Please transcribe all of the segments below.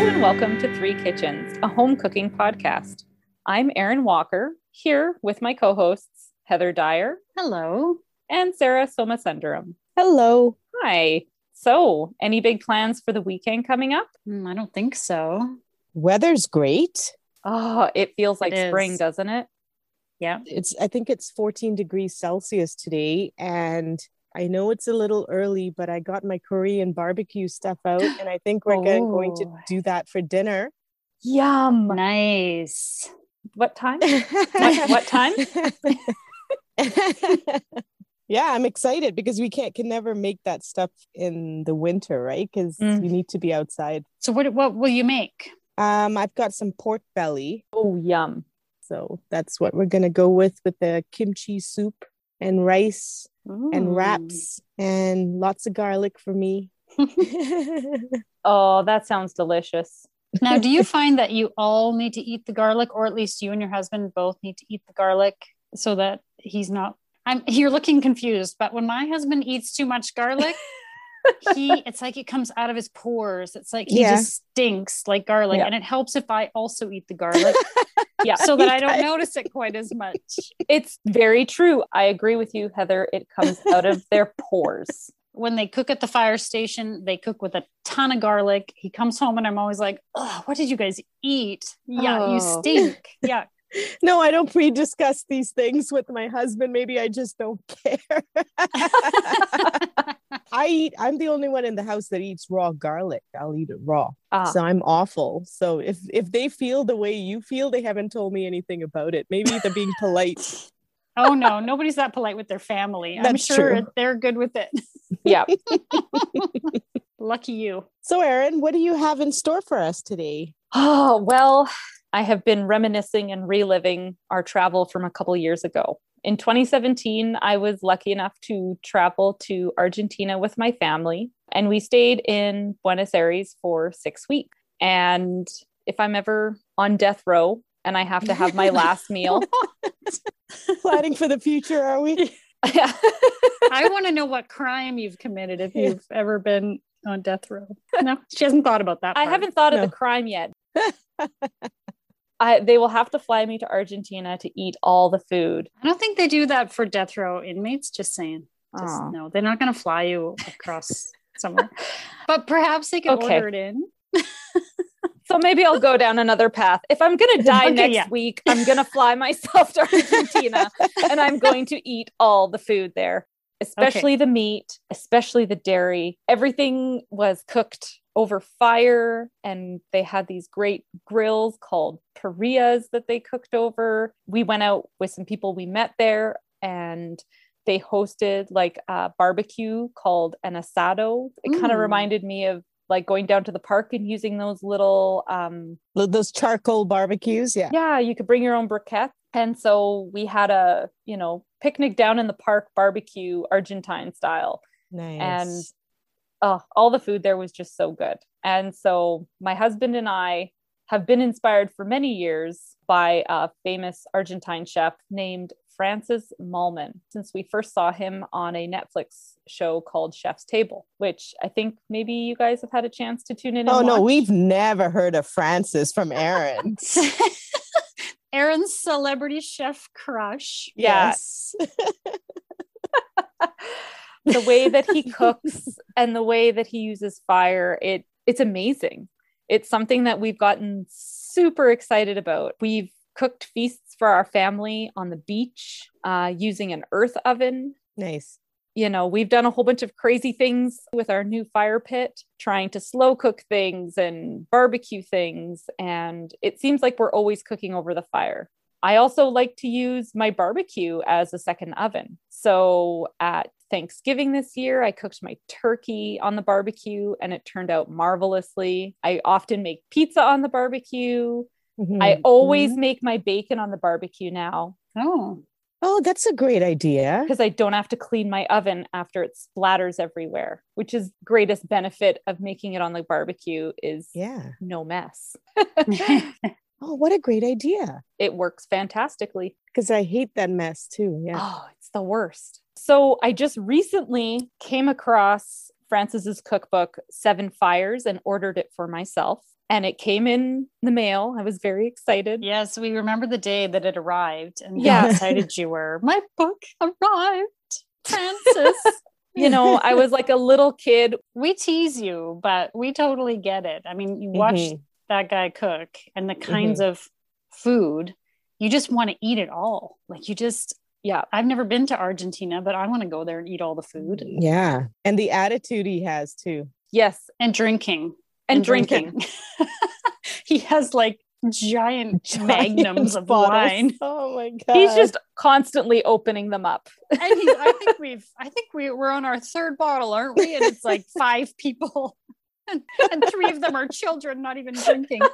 and welcome to Three Kitchens, a home cooking podcast. I'm Erin Walker, here with my co hosts, Heather Dyer. Hello. And Sarah Somasundaram. Hello. Hi. So, any big plans for the weekend coming up? Mm, I don't think so. Weather's great. Oh, it feels like It spring, is. doesn't it? Yeah. It's I think it's 14 degrees Celsius today and I know it's a little early, but I got my Korean barbecue stuff out and I think we're go- going to Oh. do that for dinner. Yum. Nice. What time? What- what time? yeah, I'm excited because we can't can never make that stuff in the winter, right? Because Mm. you need to be outside. So what what will you make? Um, I've got some pork belly, Oh, yum. so that's what we're gonna go with with the kimchi soup and rice and wraps and lots of garlic for me. Oh, that sounds delicious. Now, do you find that you all need to eat the garlic, or at least you and your husband both need to eat the garlic so that he's not? I'm. You're looking confused, but when my husband eats too much garlic, he it's like it comes out of his pores. It's like he Yeah. just stinks like garlic, Yeah. and it helps if I also eat the garlic Yeah. so that I don't notice it quite as much. It's very true. I agree with you, Heather. It comes out of their pores. when they cook at the fire station, they cook with a ton of garlic. He comes home and I'm always like, oh, what did you guys eat? Yeah, you Oh. stink. Yeah. no, I don't pre-discuss these things with my husband. Maybe I just don't care. I eat. I'm the only one in the house that eats raw garlic. I'll eat it raw. Ah, So I'm awful. So if if they feel the way you feel, they haven't told me anything about it. Maybe they're being polite. oh no, nobody's that polite with their family. I'm That's sure true. they're good with it. yeah. Lucky you. So Erin, what do you have in store for us today? Oh, well, I have been reminiscing and reliving our travel from a couple years ago. In 2017, I was lucky enough to travel to Argentina with my family, and we stayed in Buenos Aires for six weeks. And if I'm ever on death row and I have to have my last meal, Planning for the future, are we? Yeah. I want to know what crime you've committed if you've ever been on death row. No, she hasn't thought about that. I haven't thought of the crime yet. I, they will have to fly me to Argentina to eat all the food. I don't think they do that for death row inmates. Just saying. Just, no, they're not going to fly you across somewhere. But perhaps they can Okay. order it in. So maybe I'll go down another path. If I'm going to die Okay, next yeah. week, I'm going to fly myself to Argentina and I'm going to eat all the food there, especially the meat, especially the dairy. Everything was cooked over fire and they had these great grills called parrillas that they cooked over. We went out with some people we met there and they hosted like a barbecue called an asado. It kind of reminded me of like going down to the park and using those little um Those charcoal barbecues, yeah. yeah you could bring your own briquette and so we had a you know picnic down in the park barbecue argentine style Nice. and oh, all the food there was just so good and so my husband and i have been inspired for many years by a famous argentine chef named francis mallmann since we first saw him on a netflix show called chef's table which i think maybe you guys have had a chance to tune in and oh no, watch. we've never heard of Francis from Erin. Erin's celebrity chef crush. Yeah. Yes. the way that he cooks and the way that he uses fire it it's amazing. It's something that we've gotten super excited about. We've cooked feasts for our family on the beach uh, using an earth oven. Nice. you know we've done a whole bunch of crazy things with our new fire pit trying to slow cook things and barbecue things. And it seems like we're always cooking over the fire i also like to use my barbecue as a second oven so at thanksgiving this year i cooked my turkey on the barbecue and it turned out marvelously i often make pizza on the barbecue i Mhm. always make my bacon on the barbecue now Oh, Oh, that's a great idea. because I don't have to clean my oven after it splatters everywhere, which is greatest benefit of making it on the barbecue is Yeah. no mess. Oh, what a great idea. it works fantastically. Because I hate that mess too. Yeah. Oh, it's the worst. So I just recently came across Francis's cookbook, Seven Fires, and ordered it for myself. and it came in the mail. I was very excited. Yes, we remember the day that it arrived and Yeah. how excited you were. My book arrived, Francis. You know, I was like a little kid. we tease you, but we totally get it. I mean, you watch Mhm. That guy cook and the kinds mm-hmm. of food, you just want to eat it all. Like you just, Yeah. I've never been to Argentina, but I want to go there and eat all the food Yeah. And the attitude he has too. Yes. and drinking. And drinking. he has like giant, magnums of bottles. wine. Oh my god. He's just constantly opening them up. and he's, I think we've, I think we, we're on our third bottle, aren't we? And it's like five people, and, and three of them are children, not even drinking.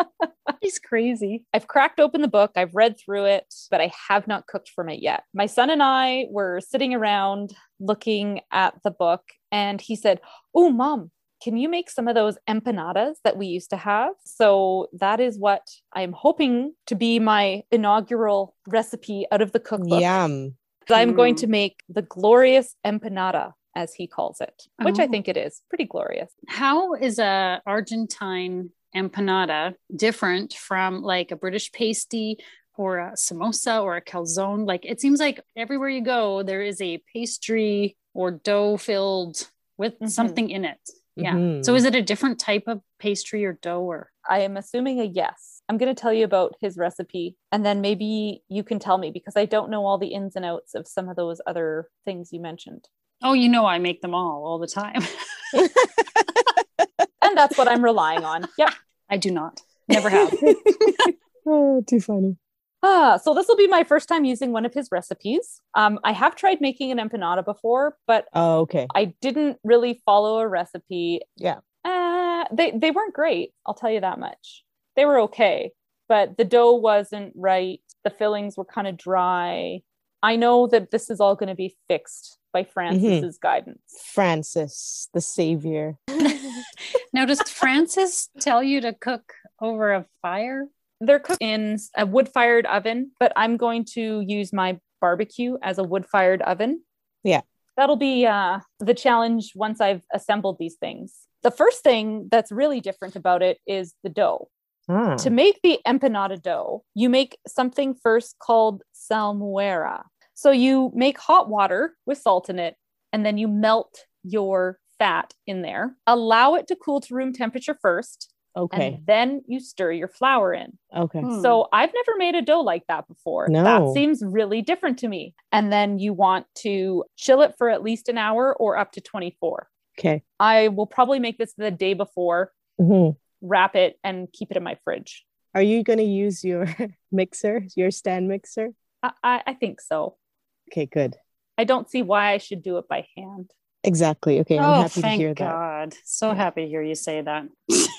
he's crazy. I've cracked open the book, I've read through it, but I have not cooked from it yet. My son and I were sitting around looking at the book, and he said, Oh, mom, can you make some of those empanadas that we used to have? So that is what I'm hoping to be my inaugural recipe out of the cookbook. Yum. I'm going Mm. to make the glorious empanada, as he calls it, which I Oh. think it is pretty glorious. How is a Argentine empanada different from like a British pasty or a samosa or a calzone? Like it seems like everywhere you go, there is a pastry or dough filled with Mhm. something in it. Yeah. Mhm. So is it a different type of pastry or dough or? I am assuming a yes. I'm going to tell you about his recipe and then maybe you can tell me because I don't know all the ins and outs of some of those other things you mentioned. Oh, you know, I make them all all the time. And that's what I'm relying on. Yep. I do not. Never have. Oh, too funny. Ah, so this will be my first time using one of his recipes. Um, I have tried making an empanada before, but Oh, okay. I didn't really follow a recipe. Yeah. Uh, they they weren't great. I'll tell you that much. They were okay, but the dough wasn't right. The fillings were kind of dry. I know that this is all going to be fixed by Francis's guidance. Francis, the savior. now, does Francis tell you to cook over a fire? They're cooked in a wood-fired oven, but I'm going to use my barbecue as a wood-fired oven. Yeah. That'll be uh, the challenge once I've assembled these things. The first thing that's really different about it is the dough. Ah. To make the empanada dough, you make something first called salmuera. So you make hot water with salt in it, and then you melt your fat in there. Allow it to cool to room temperature first, Okay. and then you stir your flour in. Okay. Hmm. So I've never made a dough like that before. No. That seems really different to me. And then you want to chill it for at least an hour or up to 24. Okay. I will probably make this the day before, Mhm. wrap it, and keep it in my fridge. Are you going to use your mixer, your stand mixer? I, I, I think so. Okay, good. I don't see why I should do it by hand. Exactly. Okay, I'm oh, happy to thank hear God. So happy to hear you say that. that.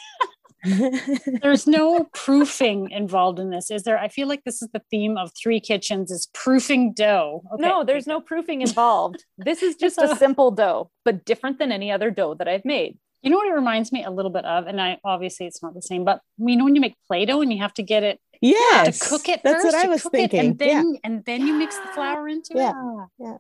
There's no proofing involved in this, is there? I feel like this is the theme of Three Kitchens is proofing dough. Okay. No, there's no proofing involved. this is just a a- simple dough, but different than any other dough that I've made. You know what it reminds me a little bit of, and I obviously it's not the same, but you know when you make Play-Doh and you have to get it yes. to cook it That's first, what I was cook thinking. it, and yeah. then and then you mix the flour into Yeah, it. yeah.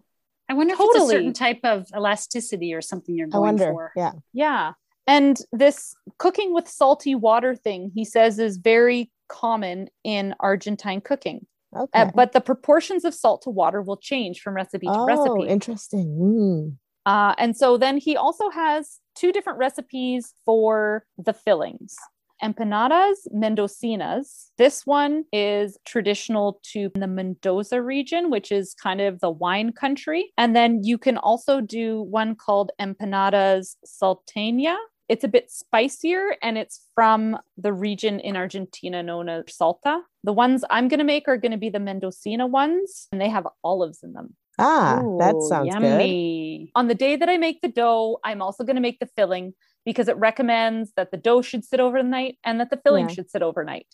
I wonder if it's a certain type of elasticity or something you're I going wonder. for. Yeah. Yeah. And this cooking with salty water thing, he says, is very common in Argentine cooking. Okay. Uh, but the proportions of salt to water will change from recipe to oh, recipe. interesting. Mm. Uh, and so then he also has two different recipes for the fillings. Empanadas Mendocinas. This one is traditional to the Mendoza region, which is kind of the wine country. And then you can also do one called Empanadas Salteña. It's a bit spicier and it's from the region in Argentina known as Salta. The ones I'm going to make are going to be the Mendocina ones, and they have olives in them. Ah, that Ooh, sounds good. yummy. On the day that I make the dough, I'm also going to make the filling because it recommends that the dough should sit overnight and that the filling Yeah. should sit overnight.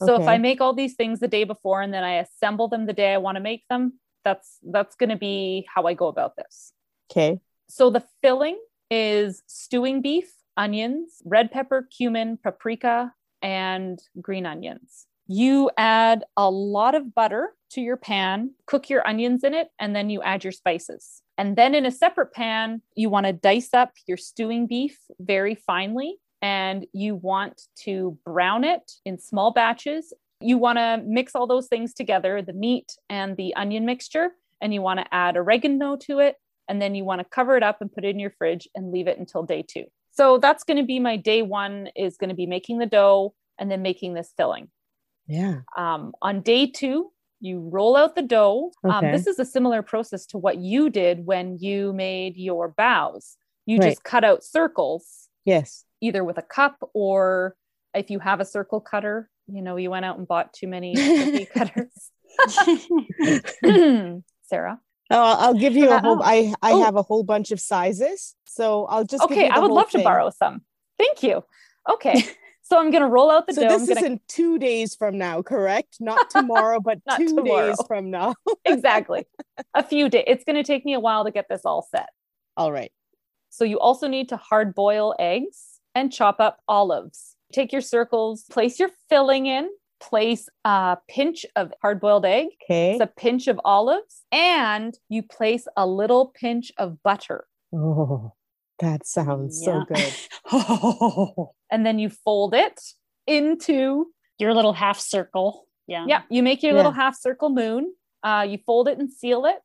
So if I make all these things the day before and then I assemble them the day I want to make them, that's that's going to be how I go about this. Okay. So the filling is stewing beef, onions, red pepper, cumin, paprika, and green onions. You add a lot of butter to your pan, cook your onions in it, and then you add your spices. And then in a separate pan, you want to dice up your stewing beef very finely and you want to brown it in small batches. You want to mix all those things together the meat and the onion mixture, and you want to add oregano to it. And then you want to cover it up and put it in your fridge and leave it until day two. So that's going to be my day one, is going to be making the dough and then making this filling. Yeah. Um, on day two, you roll out the dough. Um, this is a similar process to what you did when you made your bows. You Right. just cut out circles, Yes. either with a cup or if you have a circle cutter, you know, you went out and bought too many cookie cutters. Sarah. Oh, I'll I'll give you a whole. I I Oh. have a whole bunch of sizes, so I'll just. give Okay, you the I would whole love to borrow some. Thank you. Okay. So I'm going to roll out the So dough. this gonna in two days from now, correct? Not tomorrow, but Not two tomorrow. days from now. exactly a few days. It's going to take me a while to get this all set. All right. So you also need to hard boil eggs and chop up olives. Take your circles, place your filling in, place a pinch of hard boiled egg, Okay. it's a pinch of olives, and you place a little pinch of butter. oh, that sounds so good. And then you fold it into, Your little half circle. Yeah. yeah, you make your little half circle moon. Uh, you fold it and seal it.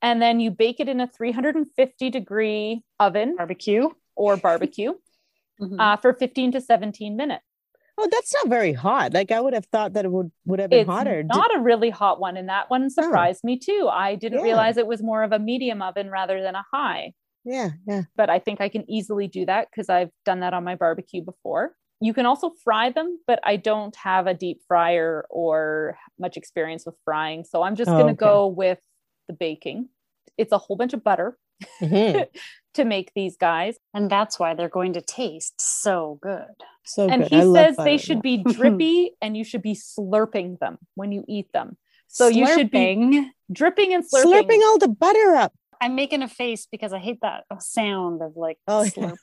And then you bake it in a 350 degree oven Barbecue. or barbecue Mhm. uh, for 15 to 17 minutes. Oh, that's not very hot. Like I would have thought that it would would have been it's hotter. Did- not a really hot one and that one surprised me too i didn't Yeah. realize it was more of a medium oven rather than a high yeah, yeah. but i think i can easily do that because i've done that on my barbecue before you can also fry them but i don't have a deep fryer or much experience with frying so i'm just Oh, going to okay. go with the baking it's a whole bunch of butter Mhm. to make these guys and that's why they're going to taste so good. So and good. he I says they should be drippy and you should be slurping them when you eat them so you should be dripping and slurping slurping all the butter up. I'm making a face because I hate that sound of like Oh, slurp.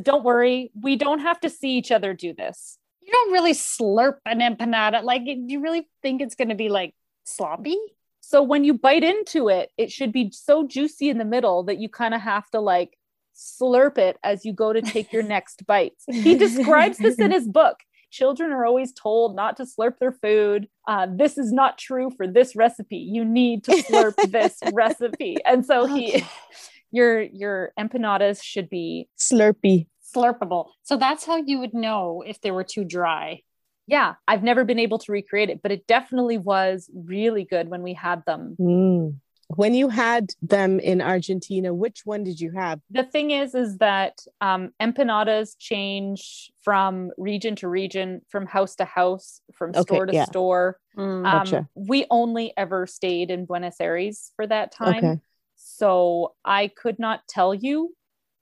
don't worry we don't have to see each other do this You don't really slurp an empanada. Like, do you really think it's going to be like sloppy? so when you bite into it it should be so juicy in the middle that you kind of have to like slurp it as you go to take your next bite. he describes this in his book children are always told not to slurp their food uh, this is not true for this recipe you need to slurp this recipe and so he your your empanadas should be Slurpy. Slurpable. So that's how you would know if they were too dry. yeah i've never been able to recreate it but it definitely was really good when we had them Mm. When you had them in Argentina, which one did you have? the thing is is that um, empanadas change from region to region from house to house from Okay, store to yeah. store Mm. um, Gotcha. we only ever stayed in buenos aires for that time Okay. so i could not tell you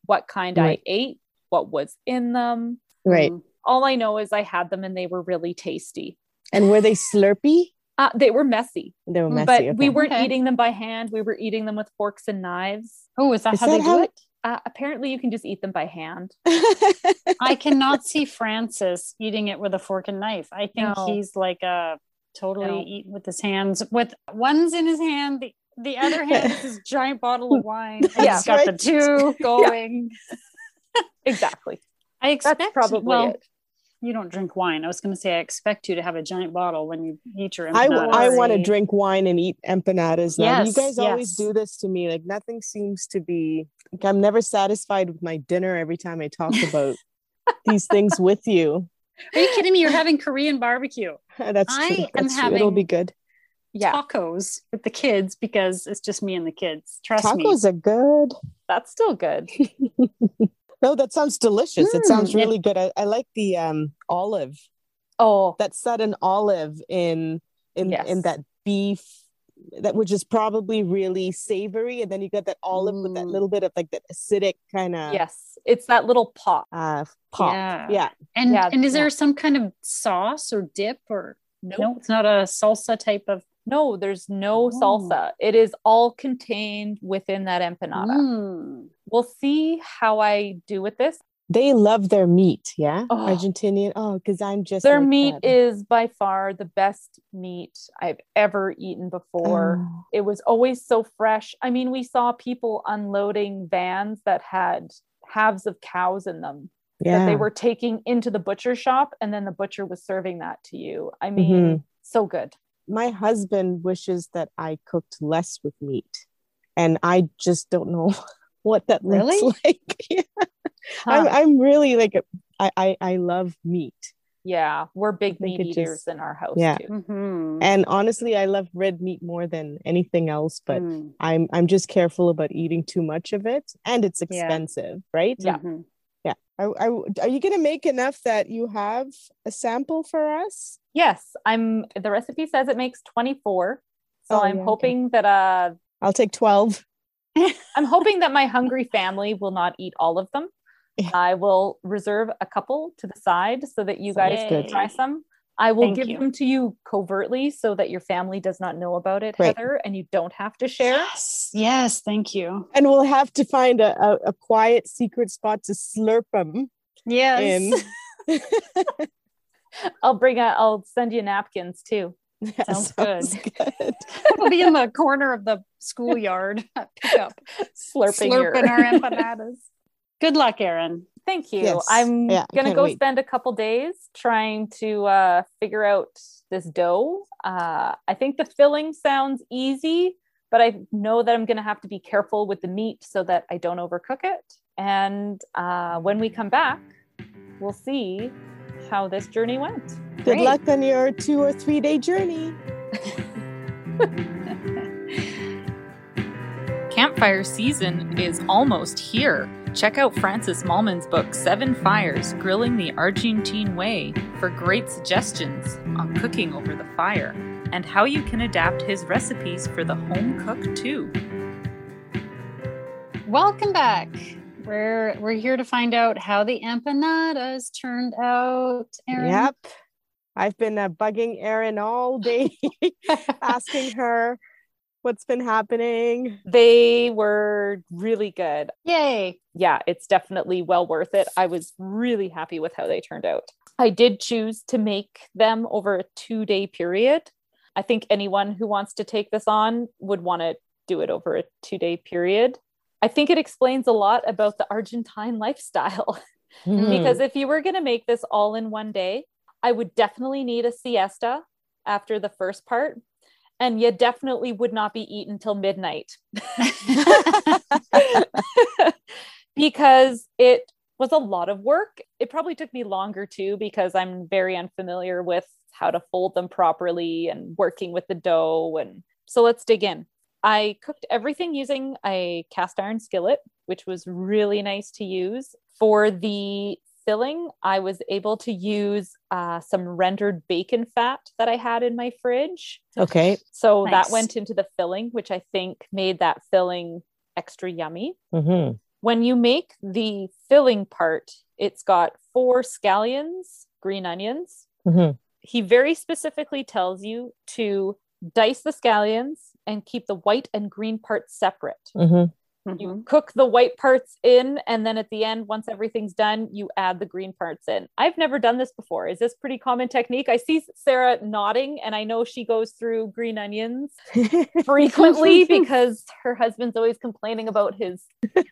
what kind Right. i ate what was in them Right. Mm. all i know is i had them and they were really tasty And were they slurpy? Uh, they were messy, They were messy. but okay. we weren't Okay. eating them by hand we were eating them with forks and knives Oh, is that Is how that they how do it- it? uh, apparently you can just eat them by hand I cannot see Francis eating it with a fork and knife. I think No. he's like a totally No. eating with his hands. With one's in his hand, the, the other hand is this giant bottle of wine. And Yeah. he's got the two going. exactly I expect that's probably well, it you don't drink wine. I was going to say I expect you to have a giant bottle when you eat your I, empanadas. I want to drink wine and eat empanadas now. you Yes, guys always do this to me. Like nothing seems to be like I'm never satisfied with my dinner every time I talk about these things with you. Are you kidding me? You're having Korean barbecue, That's true. I true. am That's true. It'll be good. yeah tacos with the kids because it's just me and the kids. Trust me. Tacos are good. that's still good No, that sounds delicious. it Mm, sounds it- really good. I, I like the um olive. oh That sudden olive in in Yes. in that beef that which is probably really savory, and then you got that olive with that Mm. little bit of like that acidic kind of yes it's that little pop uh pop. Yeah. yeah. And Yeah, and is there some kind of sauce or dip or no no? It's not a salsa type of. No there's no Oh. salsa it is all contained within that empanada Mm. we'll see how i do with this They love their meat, yeah. Oh. Argentinian. Oh, because I'm just their like meat that. is by far the best meat i've ever eaten before Oh. it was always so fresh i mean we saw people unloading vans that had halves of cows in them Yeah. that they were taking into the butcher shop and then the butcher was serving that to you. I mean, Mhm. so good. My husband wishes that I cooked less with meat, and I just don't know what that Really? looks like. yeah. I'm, I'm really like, I I love meat. yeah, we're big meat eaters just- in our house yeah. too. Mhm. And honestly, I love red meat more than anything else, but Mm. I'm I'm just careful about eating too much of it, and it's Yeah. expensive, right? Yeah. Mhm. Are, are, are you gonna make enough that you have a sample for us? Yes, I'm the recipe says it makes 24. So Oh, I'm yeah, okay. hoping that uh I'll take twelve. I'm hoping that my hungry family will not eat all of them. Yeah. I will reserve a couple to the side so that you guys can try some. I will Thank give you. them to you covertly so that your family does not know about it, Great. Heather, and you don't have to share. Yes. Yes. Thank you. And we'll have to find a, a, a quiet secret spot to slurp them Yes. in. I'll bring a I'll send you napkins too. That Sounds sounds good. we'll be in the corner of the schoolyard. Pick up, Slurping your our empanadas. Good luck, Erin. Thank you. Yes. I'm Yeah, gonna go wait. spend a couple days trying to uh, figure out this dough. Uh, I think the filling sounds easy, but I know that I'm gonna have to be careful with the meat so that I don't overcook it. And uh, when we come back, we'll see how this journey went. Good Great. luck on your two or three day journey. Campfire season is almost here. Check out Francis Mallmann's book, Seven Fires Grilling the Argentine Way, for great suggestions on cooking over the fire and how you can adapt his recipes for the home cook too. Welcome back. We're we're here to find out how the empanadas turned out. Erin. Yep. I've been uh, bugging Erin all day, asking her what's been happening. They were really good. Yay. yeah, it's definitely well worth it. I was really happy with how they turned out. I did choose to make them over a two day period. I think anyone who wants to take this on would want to do it over a two day period. I think it explains a lot about the Argentine lifestyle Hmm. because if you were going to make this all in one day, I would definitely need a siesta after the first part. And you definitely would not be eaten till midnight because it was a lot of work. It probably took me longer too because I'm very unfamiliar with how to fold them properly and working with the dough. And so let's dig in. I cooked everything using a cast iron skillet, which was really nice to use. For the filling, I was able to use uh, some rendered bacon fat that I had in my fridge. okay. So Nice. that went into the filling, which I think made that filling extra yummy. hmm When you make the filling part, it's got four scallions, green onions. hmm He very specifically tells you to dice the scallions and keep the white and green parts separate. Hmm You cook the white parts in, and then at the end, once everything's done, you add the green parts in. I've never done this before. Is this pretty common technique? I see Sarah nodding, and I know she goes through green onions frequently because her husband's always complaining about his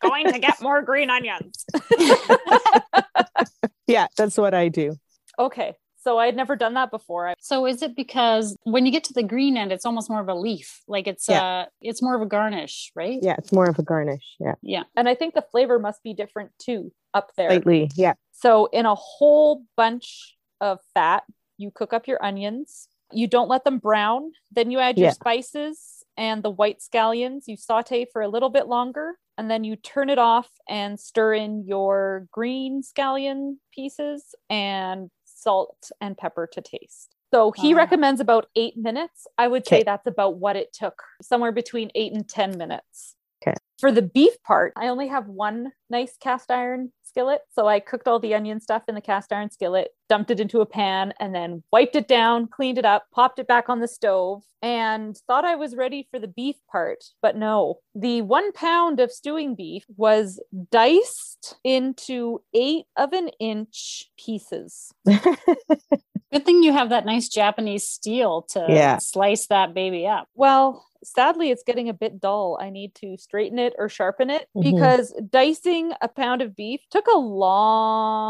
going to get more green onions. yeah, that's what I do. okay. So I had never done that before. So is it because when you get to the green end, it's almost more of a leaf, like it's Yeah. uh, it's more of a garnish, right? Yeah, it's more of a garnish. Yeah, Yeah. And I think the flavor must be different too up there. slightly. Yeah. So, in a whole bunch of fat, you cook up your onions. You don't let them brown. Then you add your Yeah. spices and the white scallions. You saute for a little bit longer. And then you turn it off and stir in your green scallion pieces and salt and pepper to taste. So he recommends about eight minutes. I would say that's about what it took, somewhere between eight and 10 minutes. Okay. For the beef part, I only have one nice cast iron skillet. So I cooked all the onion stuff in the cast iron skillet, dumped it into a pan, and then wiped it down, cleaned it up, popped it back on the stove, and thought I was ready for the beef part. But no, the one pound of stewing beef was diced into eight of an inch pieces. Good thing you have that nice Japanese steel to Yeah. slice that baby up. Well, sadly, it's getting a bit dull. I need to straighten it or sharpen it Mhm. because dicing a pound of beef took a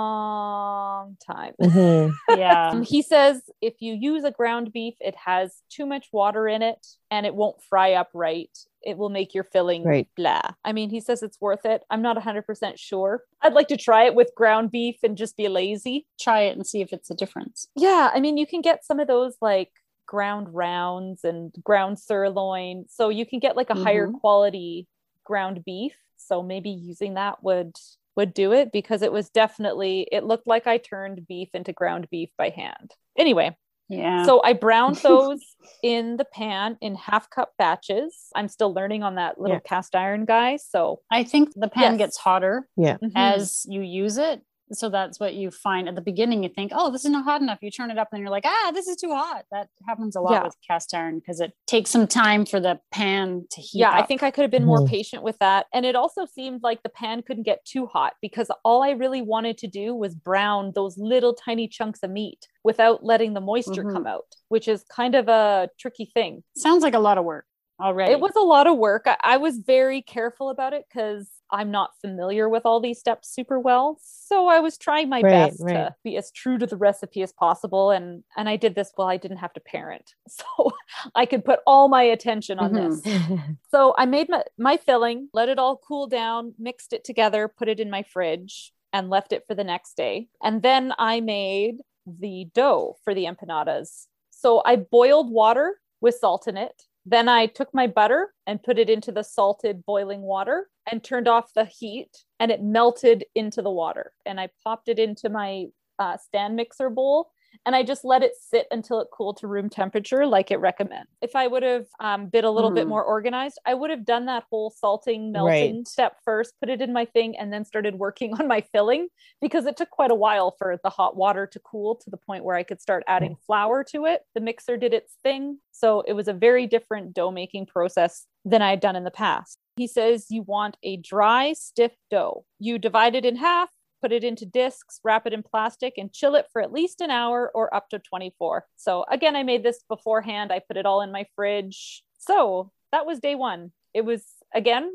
long time. Mhm. Yeah. Um, he says if you use a ground beef, it has too much water in it and it won't fry up right. It will make your filling Right. blah. I mean, he says it's worth it. I'm not 100% sure. I'd like to try it with ground beef and just be lazy. Try it and see if it's a difference. Yeah, I mean, you can get some of those like ground rounds and ground sirloin. So you can get like a higher Mhm. quality ground beef. So maybe using that would would do it because it was definitely it looked like I turned beef into ground beef by hand. Anyway, Yeah. so I browned those in the pan in half cup batches. I'm still learning on that little Yeah. cast iron guy. So I think the pan Yes. gets hotter mhm. as you use it. So that's what you find at the beginning. You think, oh, this is not hot enough. You turn it up and you're like, ah, this is too hot. That happens a lot Yeah. with cast iron because it takes some time for the pan to heat yeah, I think I could have been more Mhm. patient with that. And it also seemed like the pan couldn't get too hot because all I really wanted to do was brown those little tiny chunks of meat without letting the moisture Mhm. come out, which is kind of a tricky thing. Sounds like a lot of work already. It was a lot of work. I, I was very careful about it because I'm not familiar with all these steps super well. So I was trying my Right, best right. to be as true to the recipe as possible. And and I did this while I didn't have to parent. So I could put all my attention on Mhm. this. So I made my, my filling, let it all cool down, mixed it together, put it in my fridge, and left it for the next day. And then I made the dough for the empanadas. So I boiled water with salt in it. Then I took my butter and put it into the salted boiling water and turned off the heat, and it melted into the water. And I popped it into my uh, stand mixer bowl and I just let it sit until it cooled to room temperature, like it recommends. If I would have um, been a little bit Mm. more organized, I would have done that whole salting, melting Right. step first, put it in my thing, and then started working on my filling because it took quite a while for the hot water to cool to the point where I could start adding flour to it. The mixer did its thing. So it was a very different dough making process than I had done in the past. He says you want a dry, stiff dough. You divide it in half, put it into discs, wrap it in plastic, and chill it for at least an hour or up to 24. So, again, I made this beforehand. I put it all in my fridge. So, that was day one. It was, again,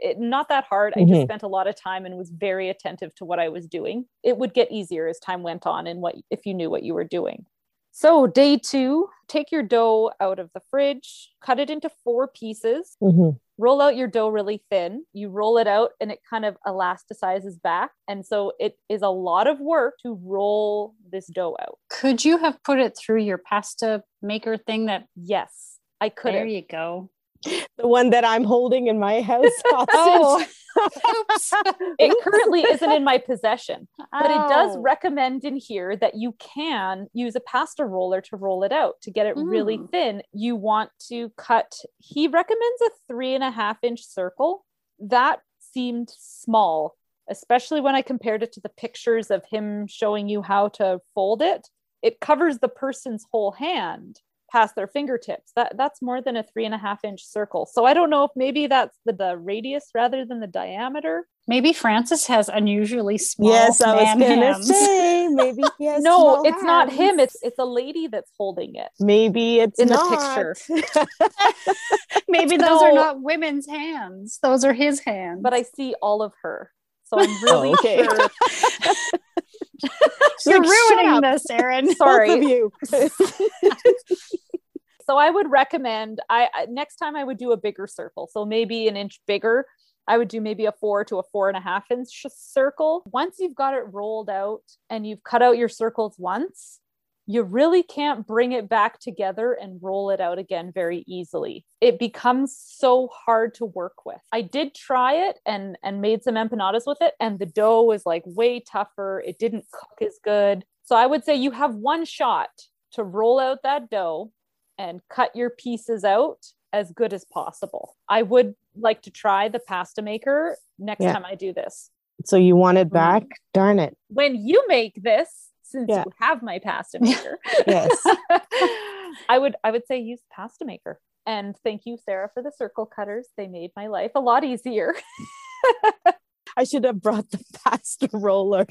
it, not that hard. I just Mhm. spent a lot of time and was very attentive to what I was doing. It would get easier as time went on and what if you knew what you were doing. So, day two, take your dough out of the fridge, cut it into four pieces, Mhm. roll out your dough really thin. You roll it out and it kind of elasticizes back. And so it is a lot of work to roll this dough out. Could you have put it through your pasta maker thing that Yes, I could there you go. the one that I'm holding in my house. Oh, Oops. it currently isn't in my possession, but it does Oh. recommend in here that you can use a pasta roller to roll it out to get it really Mm. thin. You want to cut, he recommends a three and a half inch circle. That seemed small, especially when I compared it to the pictures of him showing you how to fold it. It covers the person's whole hand past their fingertips. That that's more than a three and a half inch circle. So I don't know if maybe that's the, the radius rather than the diameter. Maybe Francis has unusually small. yes, I was gonna hands. say maybe he has no, small it's not him. It's it's a lady that's holding it. maybe it's in the picture. Maybe those are not women's hands. Those are his hands. But I see all of her. So I'm really oh, okay. sure. She's you're like, ruining this, Erin. Sorry. of you. so I would recommend I I- next time I would do a bigger circle. So maybe an inch bigger. I would do maybe a four to a four and a half inch circle. Once you've got it rolled out and you've cut out your circles once, you really can't bring it back together and roll it out again very easily. It becomes so hard to work with. I did try it and and made some empanadas with it and the dough was like way tougher. It didn't cook as good. So I would say you have one shot to roll out that dough and cut your pieces out as good as possible. I would like to try the pasta maker next Yeah. time I do this. So you want it mm-hmm. back? Darn it. When you make this, since Yeah. you have my pasta maker, Yes. I would I would say use pasta maker. And thank you, Sarah, for the circle cutters. They made my life a lot easier. I should have brought the pasta roller.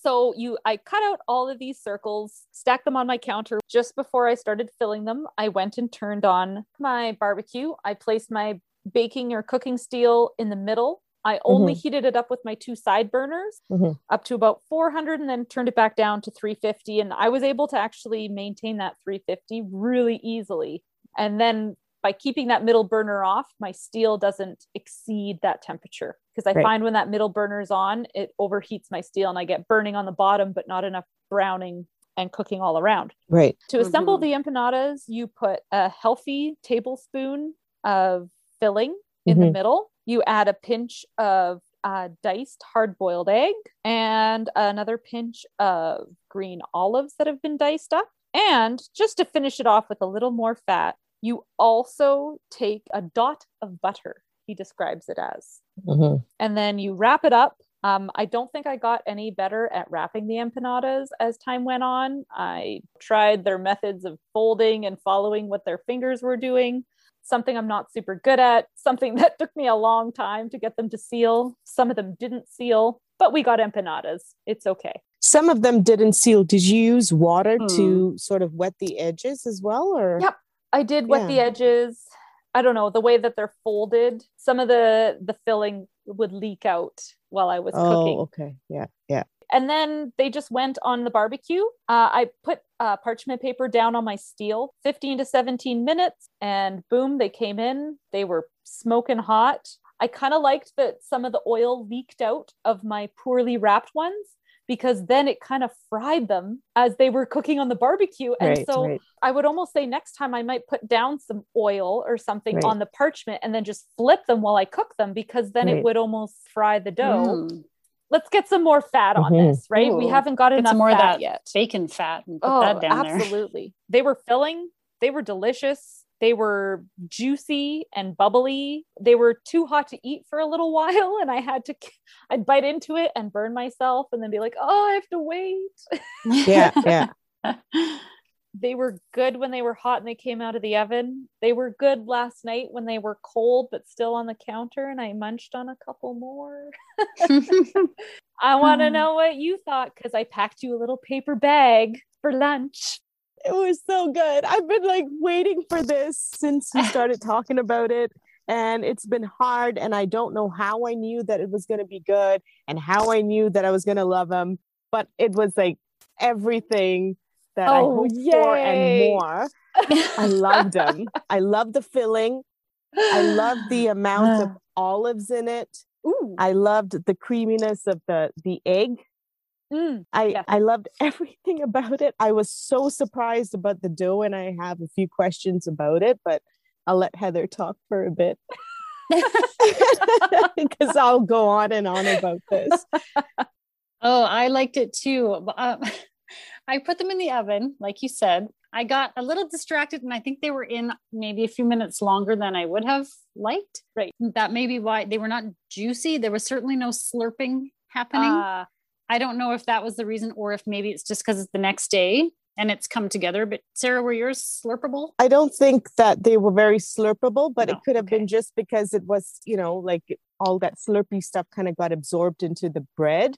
so you I cut out all of these circles, stacked them on my counter. Just before I started filling them, I went and turned on my barbecue. I placed my baking or cooking steel in the middle. I only heated it up with my two side burners Mhm. up to about 400 and then turned it back down to 350 and I was able to actually maintain that 350 really easily. And then by keeping that middle burner off, my steel doesn't exceed that temperature because I Right. find when that middle burner's on, it overheats my steel and I get burning on the bottom, but not enough browning and cooking all around. Right. To assemble Mhm. the empanadas, you put a healthy tablespoon of filling in the Mhm. middle. You add a pinch of uh, diced hard boiled egg and another pinch of green olives that have been diced up. And just to finish it off with a little more fat, you also take a dot of butter, he describes it as. Mhm. And then you wrap it up. Um, I don't think I got any better at wrapping the empanadas as time went on. I tried their methods of folding and following what their fingers were doing. Something I'm not super good at, something that took me a long time to get them to seal. Some of them didn't seal, but we got empanadas. It's okay. Some of them didn't seal. Did you use water Hmm. to sort of wet the edges as well, or? Yep. I did wet the edges. I don't know the way that they're folded. Some of the the filling would leak out while I was cooking. Oh, okay. Yeah, yeah. And then they just went on the barbecue. Uh, I put uh, parchment paper down on my steel, 15 to 17 minutes, and boom, they came in. They were smoking hot. I kind of liked that some of the oil leaked out of my poorly wrapped ones because then it kind of fried them as they were cooking on the barbecue. And right, so right. I would almost say next time I might put down some oil or something Right. on the parchment and then just flip them while I cook them because then it would almost fry the dough Mm. Let's get some more fat on Mhm. this, right? We haven't got Get enough some more of fat that yet. bacon fat and put Oh, that down there. absolutely. They were filling, they were delicious, they were juicy and bubbly. They were too hot to eat for a little while, and I had to, I'd bite into it and burn myself, and then be like, oh, I have to wait. Yeah, yeah. They were good when they were hot and they came out of the oven. They were good last night when they were cold but still on the counter, and I munched on a couple more. I want to Hmm. know what you thought because I packed you a little paper bag for lunch. It was so good. I've been like waiting for this since you started talking about it. And it's been hard. And I don't know how I knew that it was going to be good and how I knew that I was going to love him. But it was like everything that I Oh, hoped for and more. I loved them. I love the filling. I love the amount of olives in it. Ooh. I loved the creaminess of the the egg. Mm. I Yes. I loved everything about it. I was so surprised about the dough, and I have a few questions about it, but I'll let Heather talk for a bit because I'll go on and on about this. Oh, I liked it too. Um, I put them in the oven, like you said. I got a little distracted, and I think they were in maybe a few minutes longer than I would have liked. Right. That may be why they were not juicy. There was certainly no slurping happening. Uh, I don't know if that was the reason, or if maybe it's just because it's the next day and it's come together. But Sarah, were yours slurpable? I don't think that they were very slurpable, but No, it could have okay. been just because it was, you know, like all that slurpy stuff kind of got absorbed into the bread.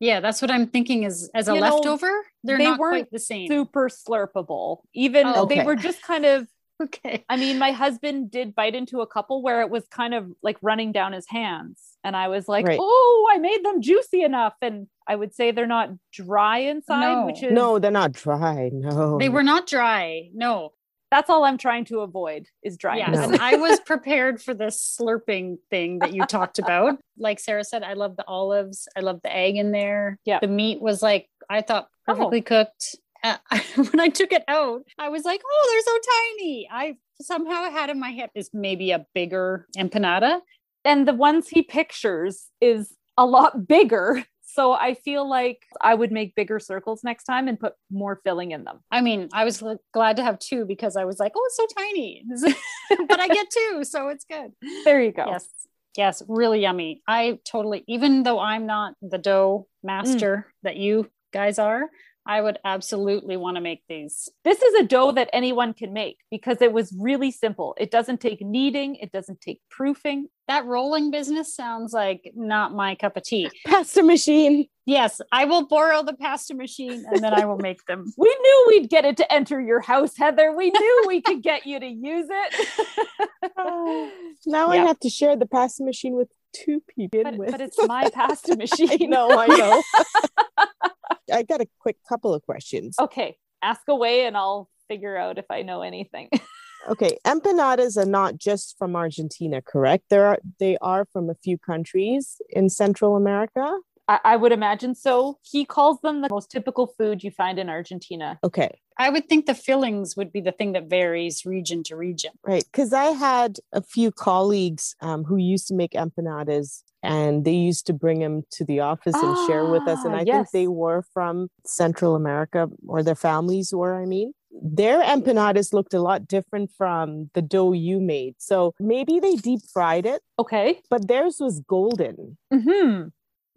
Yeah, that's what I'm thinking. Is as a You know, leftover, they're they not weren't quite the same. super slurpable. Even Oh, they were just kind of. Okay. I mean, my husband did bite into a couple where it was kind of like running down his hands, and I was like, Right. "Oh, I made them juicy enough." And I would say they're not dry inside, No. which is No, they're not dry. No, They were not dry. No. That's all I'm trying to avoid is dryness. Yes. No. And I was prepared for this slurping thing that you talked about. Like Sarah said, I love the olives. I love the egg in there. Yeah. The meat was like, I thought Oh. perfectly cooked. Uh, when I took it out, I was like, oh, they're so tiny. I somehow had in my head is maybe a bigger empanada. and the ones he pictures is a lot bigger. So I feel like I would make bigger circles next time and put more filling in them. I mean, I was glad to have two because I was like, oh, it's so tiny. but I get two, so it's good. There you go. Yes. Yes, really yummy. I totally, even though I'm not the dough master mm. that you guys are, I would absolutely want to make these. This is a dough that anyone can make because it was really simple. It doesn't take kneading, it doesn't take proofing. That rolling business sounds like not my cup of tea. Pasta machine. Yes, I will borrow the pasta machine and then I will make them. We knew we'd get it to enter your house, Heather. We knew we could get you to use it. Oh, now I have to share the pasta machine with two people. but, but it's my pasta machine. I know, I know. I got a quick couple of questions. Okay, ask away and I'll figure out if I know anything. Okay, empanadas are not just from Argentina, correct? There are they are from a few countries in Central America. I, I would imagine so. He calls them the most typical food you find in Argentina. Okay, I would think the fillings would be the thing that varies region to region. right. Because I had a few colleagues um, who used to make empanadas and they used to bring them to the office and share with us. And Ah, I yes. think they were from Central America or their families were, I mean. Their empanadas looked a lot different from the dough you made. So maybe they deep fried it, Okay. but theirs was golden. hmm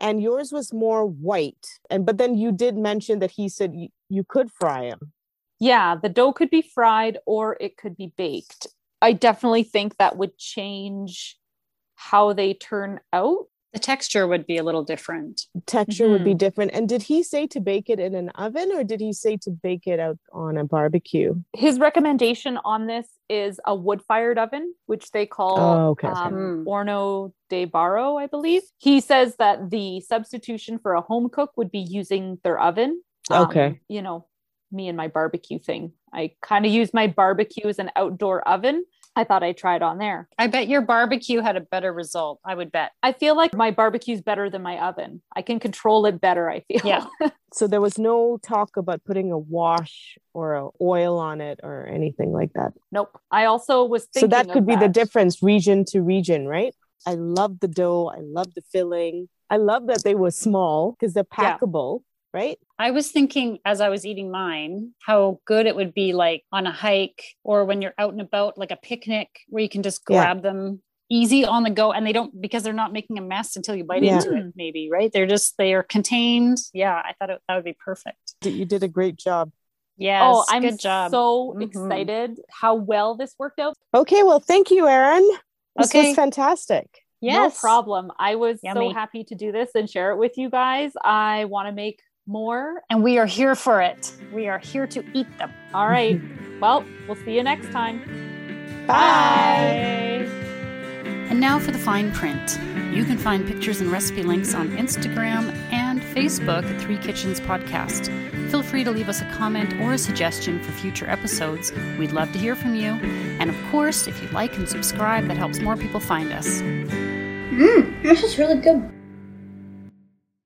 and yours was more white and but then you did mention that he said you, you could fry them Yeah, the dough could be fried or it could be baked. I definitely think that would change how they turn out. The texture would be a little different. texture would be Mhm. different and did he say to bake it in an oven or did he say to bake it out on a barbecue His recommendation on this is a wood fired oven, which they call Oh, okay, okay. um, Mm. Horno de Barro, I believe. He says that the substitution for a home cook would be using their oven. Um, Okay. You know, me and my barbecue thing. I kind of use my barbecue as an outdoor oven. I thought I'd try it on there. I bet your barbecue had a better result. I would bet. I feel like my barbecue's better than my oven. I can control it better, I feel. Yeah. so there was no talk about putting a wash or a oil on it or anything like that nope. I also was so thinking that could of be the difference region to region right i love the dough i love the filling i love that they were small because they're Yeah. Packable right I was thinking as I was eating mine, how good it would be like on a hike or when you're out and about, like a picnic where you can just Yeah. grab them easy on the go and they don't because they're not making a mess until you bite Yeah. into it, maybe, right? They're just they are contained. Yeah, I thought it, that would be perfect. you did a great job Yes, oh, I'm good job. so Mhm. excited how well this worked out. Okay, well, thank you, Erin. This Okay. was fantastic. yes. No problem. I was Yummy. so happy to do this and share it with you guys. I want to make more. And we are here for it. We are here to eat them. All right. well, we'll see you next time. Bye. And now for the fine print. You can find pictures and recipe links on Instagram and Facebook at Three Kitchens Podcast. Feel free to leave us a comment or a suggestion for future episodes. We'd love to hear from you. And of course, if you like and subscribe, that helps more people find us. Mmm, this is really good.